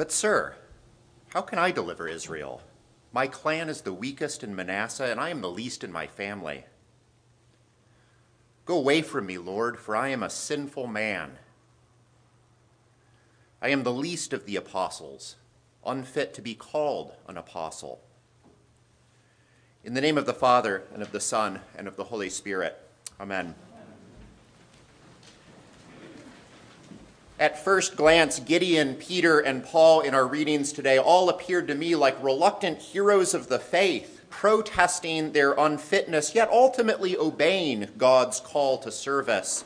But, sir, how can I deliver Israel? My clan is the weakest in Manasseh, and I am the least in my family. Go away from me, Lord, for I am a sinful man. I am the least of the apostles, unfit to be called an apostle. In the name of the Father, and of the Son, and of the Holy Spirit. Amen. At first glance, Gideon, Peter, and Paul in our readings today all appeared to me like reluctant heroes of the faith, protesting their unfitness, yet ultimately obeying God's call to service.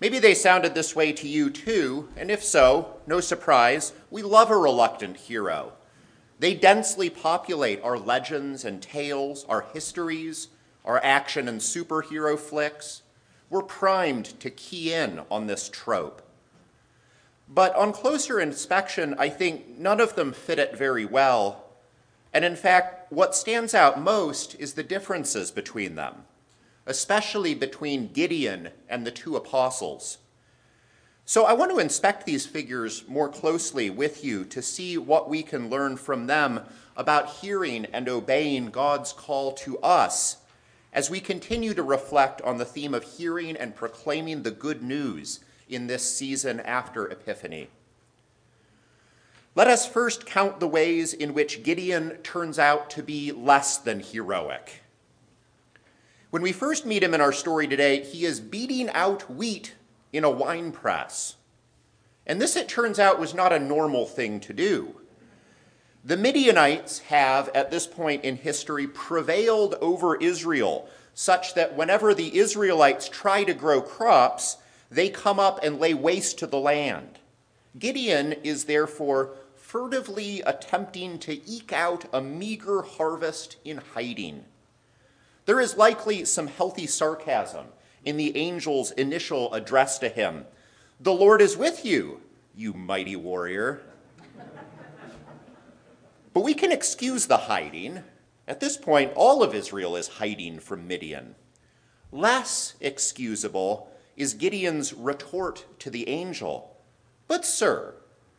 Maybe they sounded this way to you too, and if so, no surprise, we love a reluctant hero. They densely populate our legends and tales, our histories, our action and superhero flicks. We're primed to key in on this trope. But on closer inspection, I think none of them fit it very well. And in fact, what stands out most is the differences between them, especially between Gideon and the two apostles. So I want to inspect these figures more closely with you to see what we can learn from them about hearing and obeying God's call to us as we continue to reflect on the theme of hearing and proclaiming the good news in this season after Epiphany. Let us first count the ways in which Gideon turns out to be less than heroic. When we first meet him in our story today, he is beating out wheat in a wine press. And this, it turns out, was not a normal thing to do. The Midianites have, at this point in history, prevailed over Israel, such that whenever the Israelites try to grow crops, they come up and lay waste to the land. Gideon is therefore furtively attempting to eke out a meager harvest in hiding. There is likely some healthy sarcasm in the angel's initial address to him The Lord is with you, you mighty warrior. but we can excuse the hiding. At this point, all of Israel is hiding from Midian. Less excusable is Gideon's retort to the angel But, sir,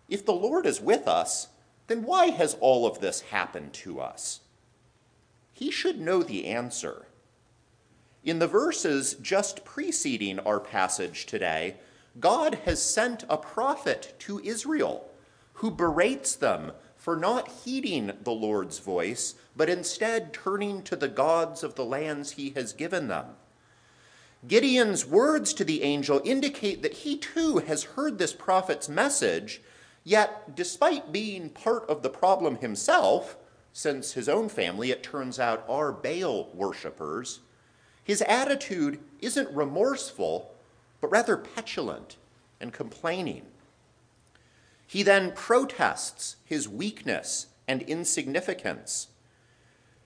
if the Lord is with us, then why has all of this happened to us? He should know the answer. In the verses just preceding our passage today, God has sent a prophet to Israel who berates them for not heeding the Lord's voice, but instead turning to the gods of the lands he has given them. Gideon's words to the angel indicate that he too has heard this prophet's message, yet, despite being part of the problem himself, since his own family, it turns out, are Baal worshippers, his attitude isn't remorseful, but rather petulant and complaining. He then protests his weakness and insignificance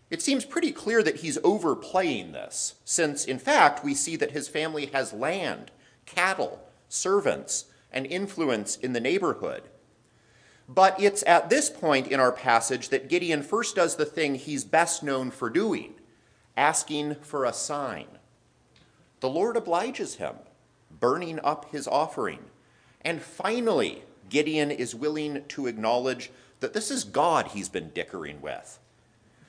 it seems pretty clear that he's overplaying this, since in fact we see that his family has land, cattle, servants, and influence in the neighborhood. But it's at this point in our passage that Gideon first does the thing he's best known for doing asking for a sign. The Lord obliges him, burning up his offering. And finally, Gideon is willing to acknowledge that this is God he's been dickering with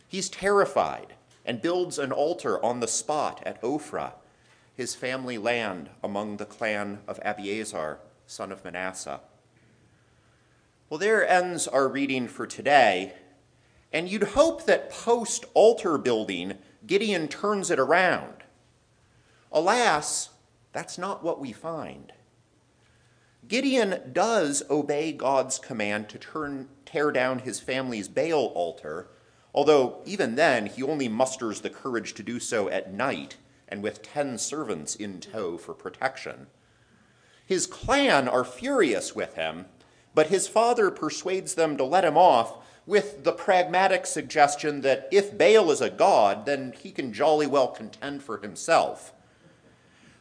He's terrified and builds an altar on the spot at Ophrah, his family land among the clan of Abiezer, son of Manasseh. Well, there ends our reading for today, and you'd hope that post altar building, Gideon turns it around. Alas, that's not what we find. Gideon does obey God's command to turn, tear down his family's Baal altar although even then he only musters the courage to do so at night and with ten servants in tow for protection. His clan are furious with him, but his father persuades them to let him off with the pragmatic suggestion that if Baal is a god, then he can jolly well contend for himself.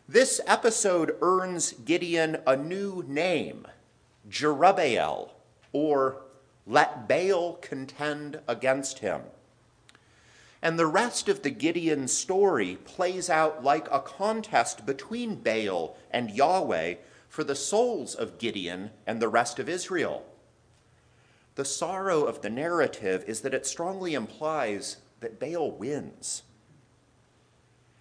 This episode earns Gideon a new name, Jerubbaal, or let Baal contend against him. And the rest of the Gideon story plays out like a contest between Baal and Yahweh for the souls of Gideon and the rest of Israel. the sorrow of the narrative is that it strongly implies that Baal wins.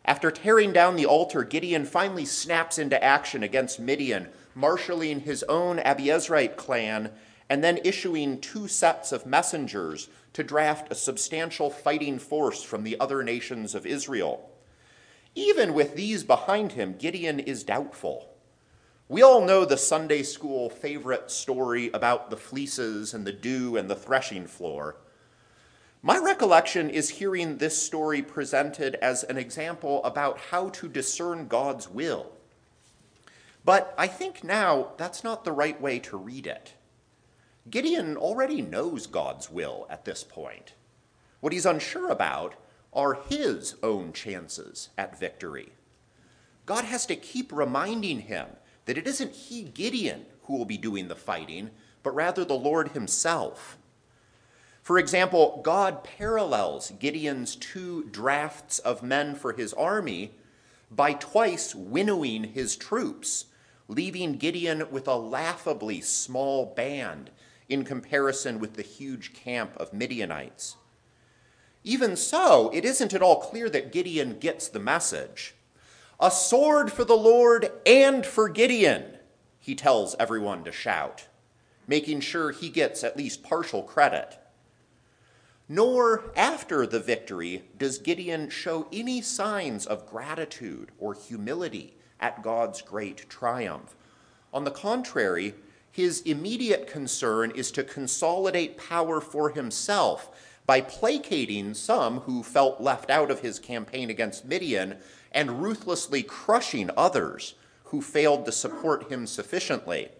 After tearing down the altar, Gideon finally snaps into action against Midian, marshaling his own Abiezrite clan and then issuing two sets of messengers to draft a substantial fighting force from the other nations of Israel. Even with these behind him, Gideon is doubtful. We all know the Sunday school favorite story about the fleeces and the dew and the threshing floor. My recollection is hearing this story presented as an example about how to discern God's will. But I think now that's not the right way to read it. Gideon already knows God's will at this point. What he's unsure about are his own chances at victory. God has to keep reminding him that it isn't he, Gideon, who will be doing the fighting, but rather the Lord himself. For example, God parallels Gideon's two drafts of men for his army by twice winnowing his troops, leaving Gideon with a laughably small band in comparison with the huge camp of Midianites. Even so, it isn't at all clear that Gideon gets the message. A sword for the Lord and for Gideon, he tells everyone to shout, making sure he gets at least partial credit. Nor after the victory does Gideon show any signs of gratitude or humility at God's great triumph. On the contrary, his immediate concern is to consolidate power for himself by placating some who felt left out of his campaign against Midian and ruthlessly crushing others who failed to support him sufficiently.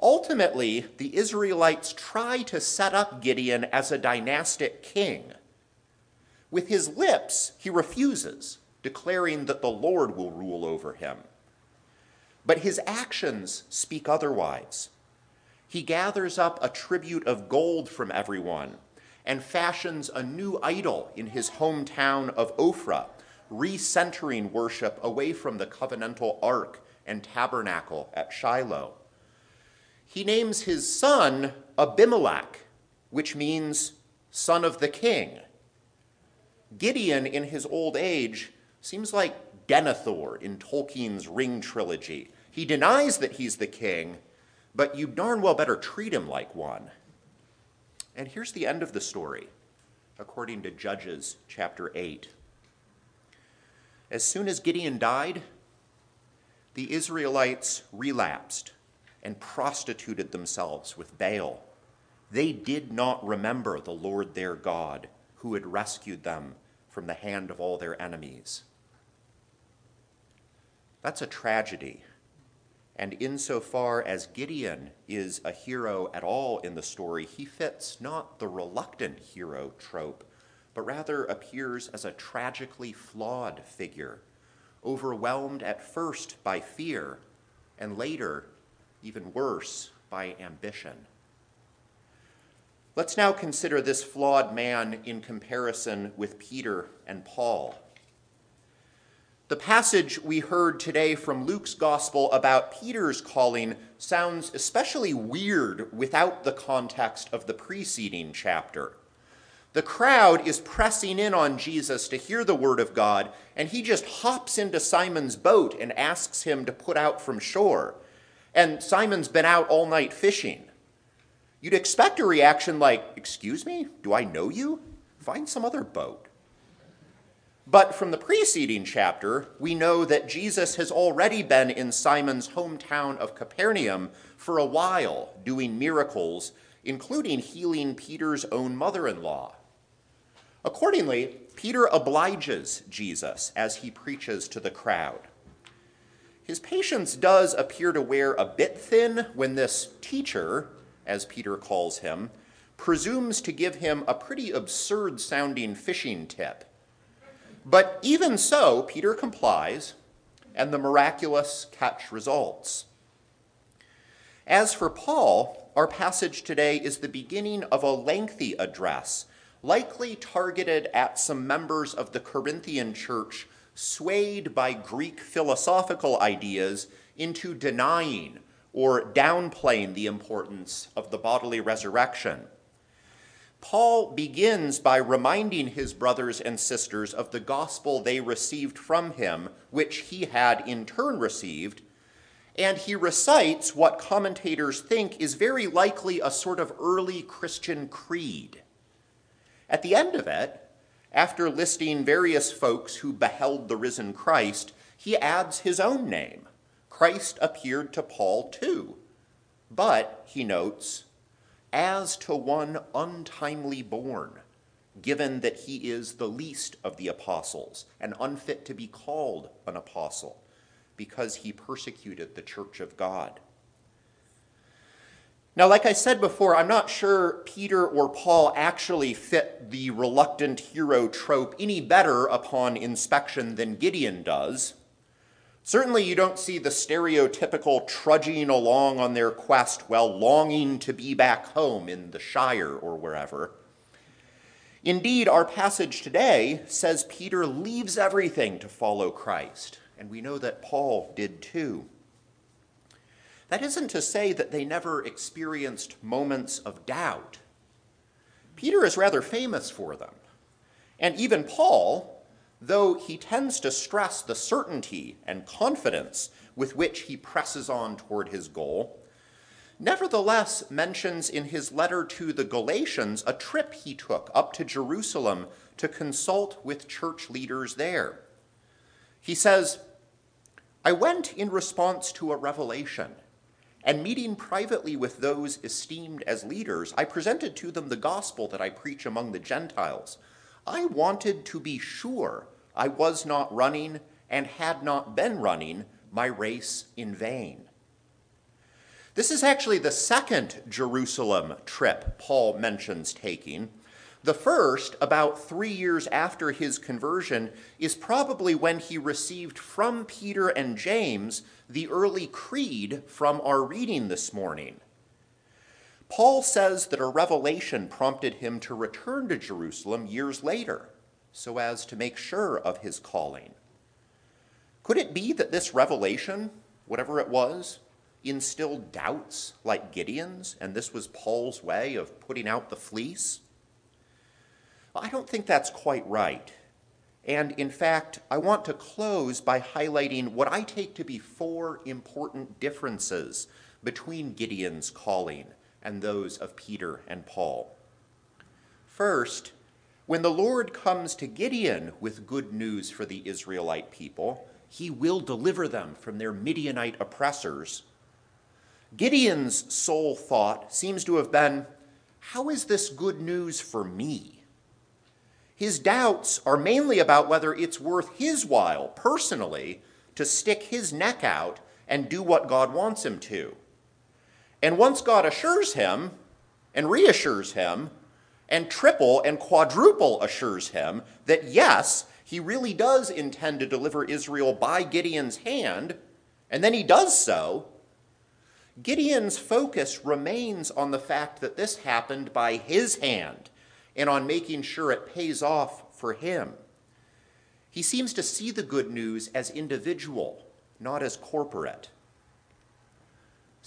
Ultimately, the Israelites try to set up Gideon as a dynastic king. With his lips, he refuses, declaring that the Lord will rule over him. But his actions speak otherwise. He gathers up a tribute of gold from everyone and fashions a new idol in his hometown of Ophrah, recentering worship away from the covenantal ark and tabernacle at Shiloh he names his son Abimelech, which means son of the king. Gideon, in his old age, seems like Denethor in Tolkien's Ring trilogy. He denies that he's the king, but you darn well better treat him like one. And here's the end of the story, according to Judges chapter 8. As soon as Gideon died, the Israelites relapsed and prostituted themselves with Baal. They did not remember the Lord their God, who had rescued them from the hand of all their enemies. That's a tragedy. And insofar as Gideon is a hero at all in the story, he fits not the reluctant hero trope, but rather appears as a tragically flawed figure, overwhelmed at first by fear and later even worse, by ambition. Let's now consider this flawed man in comparison with Peter and Paul. The passage we heard today from Luke's gospel about Peter's calling sounds especially weird without the context of the preceding chapter. The crowd is pressing in on Jesus to hear the word of God, and he just hops into Simon's boat and asks him to put out from shore and Simon's been out all night fishing. You'd expect a reaction like, Excuse me, do I know you? Find some other boat. But from the preceding chapter, we know that Jesus has already been in Simon's hometown of Capernaum for a while, doing miracles, including healing Peter's own mother in law. Accordingly, Peter obliges Jesus as he preaches to the crowd. His patience does appear to wear a bit thin when this teacher, as Peter calls him, presumes to give him a pretty absurd sounding fishing tip. But even so, Peter complies, and the miraculous catch results. As for Paul, our passage today is the beginning of a lengthy address, likely targeted at some members of the Corinthian church swayed by Greek philosophical ideas into denying or downplaying the importance of the bodily resurrection. Paul begins by reminding his brothers and sisters of the gospel they received from him, which he had in turn received, and he recites what commentators think is very likely a sort of early Christian creed. At the end of it, after listing various folks who beheld the risen Christ, he adds his own name. Christ appeared to Paul too. But, he notes, as to one untimely born, given that he is the least of the apostles and unfit to be called an apostle, because he persecuted the church of God. Now, like I said before, I'm not sure Peter or Paul actually fit the reluctant hero trope any better upon inspection than Gideon does. Certainly, you don't see the stereotypical trudging along on their quest while longing to be back home in the Shire or wherever. Indeed, our passage today says Peter leaves everything to follow Christ, and we know that Paul did too. That isn't to say that they never experienced moments of doubt. Peter is rather famous for them. And even Paul, though he tends to stress the certainty and confidence with which he presses on toward his goal, nevertheless mentions in his letter to the Galatians a trip he took up to Jerusalem to consult with church leaders there. He says, I went in response to a revelation, and meeting privately with those esteemed as leaders, I presented to them the gospel that I preach among the Gentiles I wanted to be sure I was not running and had not been running my race in vain. This is actually the second Jerusalem trip Paul mentions taking. The first, about three years after his conversion, is probably when he received from Peter and James the early creed from our reading this morning. Paul says that a revelation prompted him to return to Jerusalem years later so as to make sure of his calling. Could it be that this revelation, whatever it was, instilled doubts like Gideon's, and this was Paul's way of putting out the fleece? I don't think that's quite right. And in fact, I want to close by highlighting what I take to be four important differences between Gideon's calling and those of Peter and Paul. First, when the Lord comes to Gideon with good news for the Israelite people, he will deliver them from their Midianite oppressors. Gideon's sole thought seems to have been how is this good news for me? His doubts are mainly about whether it's worth his while, personally, to stick his neck out and do what God wants him to. And once God assures him and reassures him, and triple and quadruple assures him that yes, he really does intend to deliver Israel by Gideon's hand, and then he does so, Gideon's focus remains on the fact that this happened by his hand and on making sure it pays off for him. He seems to see the good news as individual, not as corporate.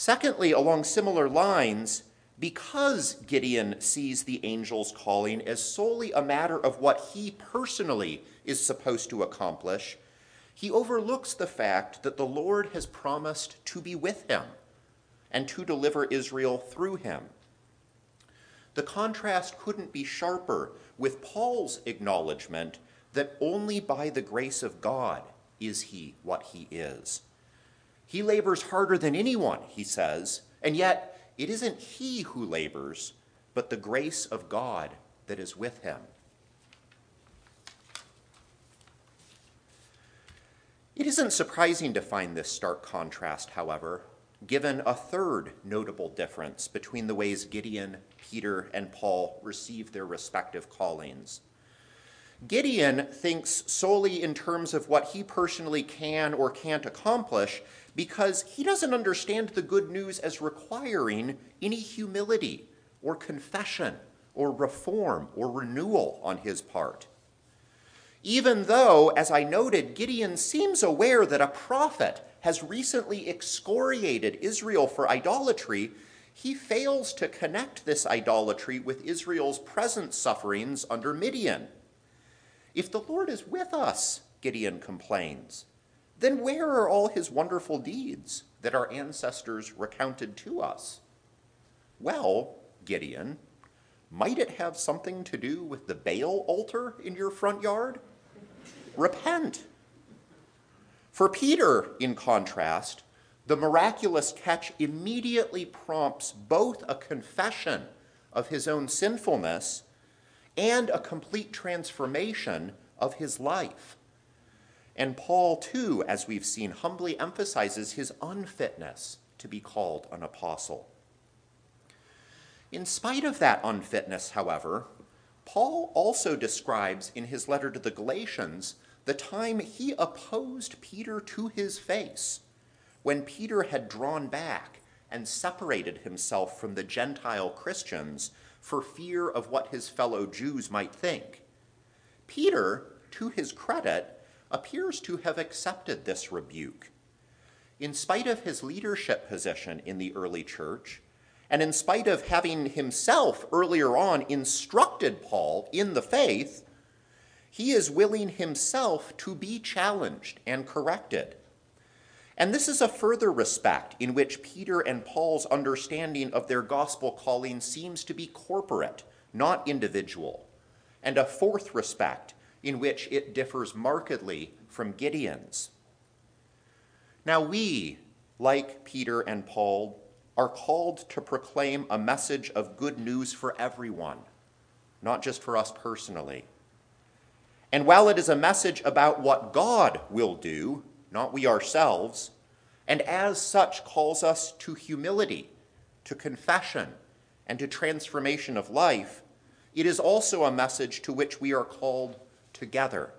Secondly, along similar lines, because Gideon sees the angel's calling as solely a matter of what he personally is supposed to accomplish, he overlooks the fact that the Lord has promised to be with him and to deliver Israel through him. The contrast couldn't be sharper with Paul's acknowledgement that only by the grace of God is he what he is. He labors harder than anyone, he says, and yet it isn't he who labors, but the grace of God that is with him. It isn't surprising to find this stark contrast, however, given a third notable difference between the ways Gideon, Peter, and Paul receive their respective callings. Gideon thinks solely in terms of what he personally can or can't accomplish because he doesn't understand the good news as requiring any humility or confession or reform or renewal on his part. Even though, as I noted, Gideon seems aware that a prophet has recently excoriated Israel for idolatry, he fails to connect this idolatry with Israel's present sufferings under Midian. If the Lord is with us, Gideon complains, then where are all his wonderful deeds that our ancestors recounted to us? Well, Gideon, might it have something to do with the Baal altar in your front yard? Repent. For Peter, in contrast, the miraculous catch immediately prompts both a confession of his own sinfulness and a complete transformation of his life. And Paul, too, as we've seen, humbly emphasizes his unfitness to be called an apostle. In spite of that unfitness, however, Paul also describes in his letter to the Galatians the time he opposed Peter to his face, when Peter had drawn back and separated himself from the Gentile Christians for fear of what his fellow Jews might think. Peter, to his credit, appears to have accepted this rebuke. In spite of his leadership position in the early church, and in spite of having himself earlier on instructed Paul in the faith, he is willing himself to be challenged and corrected. And this is a further respect in which Peter and Paul's understanding of their gospel calling seems to be corporate, not individual. And a fourth respect in which it differs markedly from Gideon's. Now, we, like Peter and Paul, are called to proclaim a message of good news for everyone, not just for us personally. And while it is a message about what God will do, not we ourselves, and as such calls us to humility, to confession, and to transformation of life, it is also a message to which we are called together.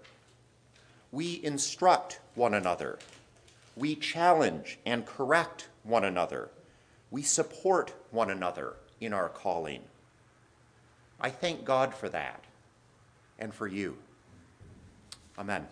We instruct one another. We challenge and correct one another. We support one another in our calling. I thank God for that and for you. Amen.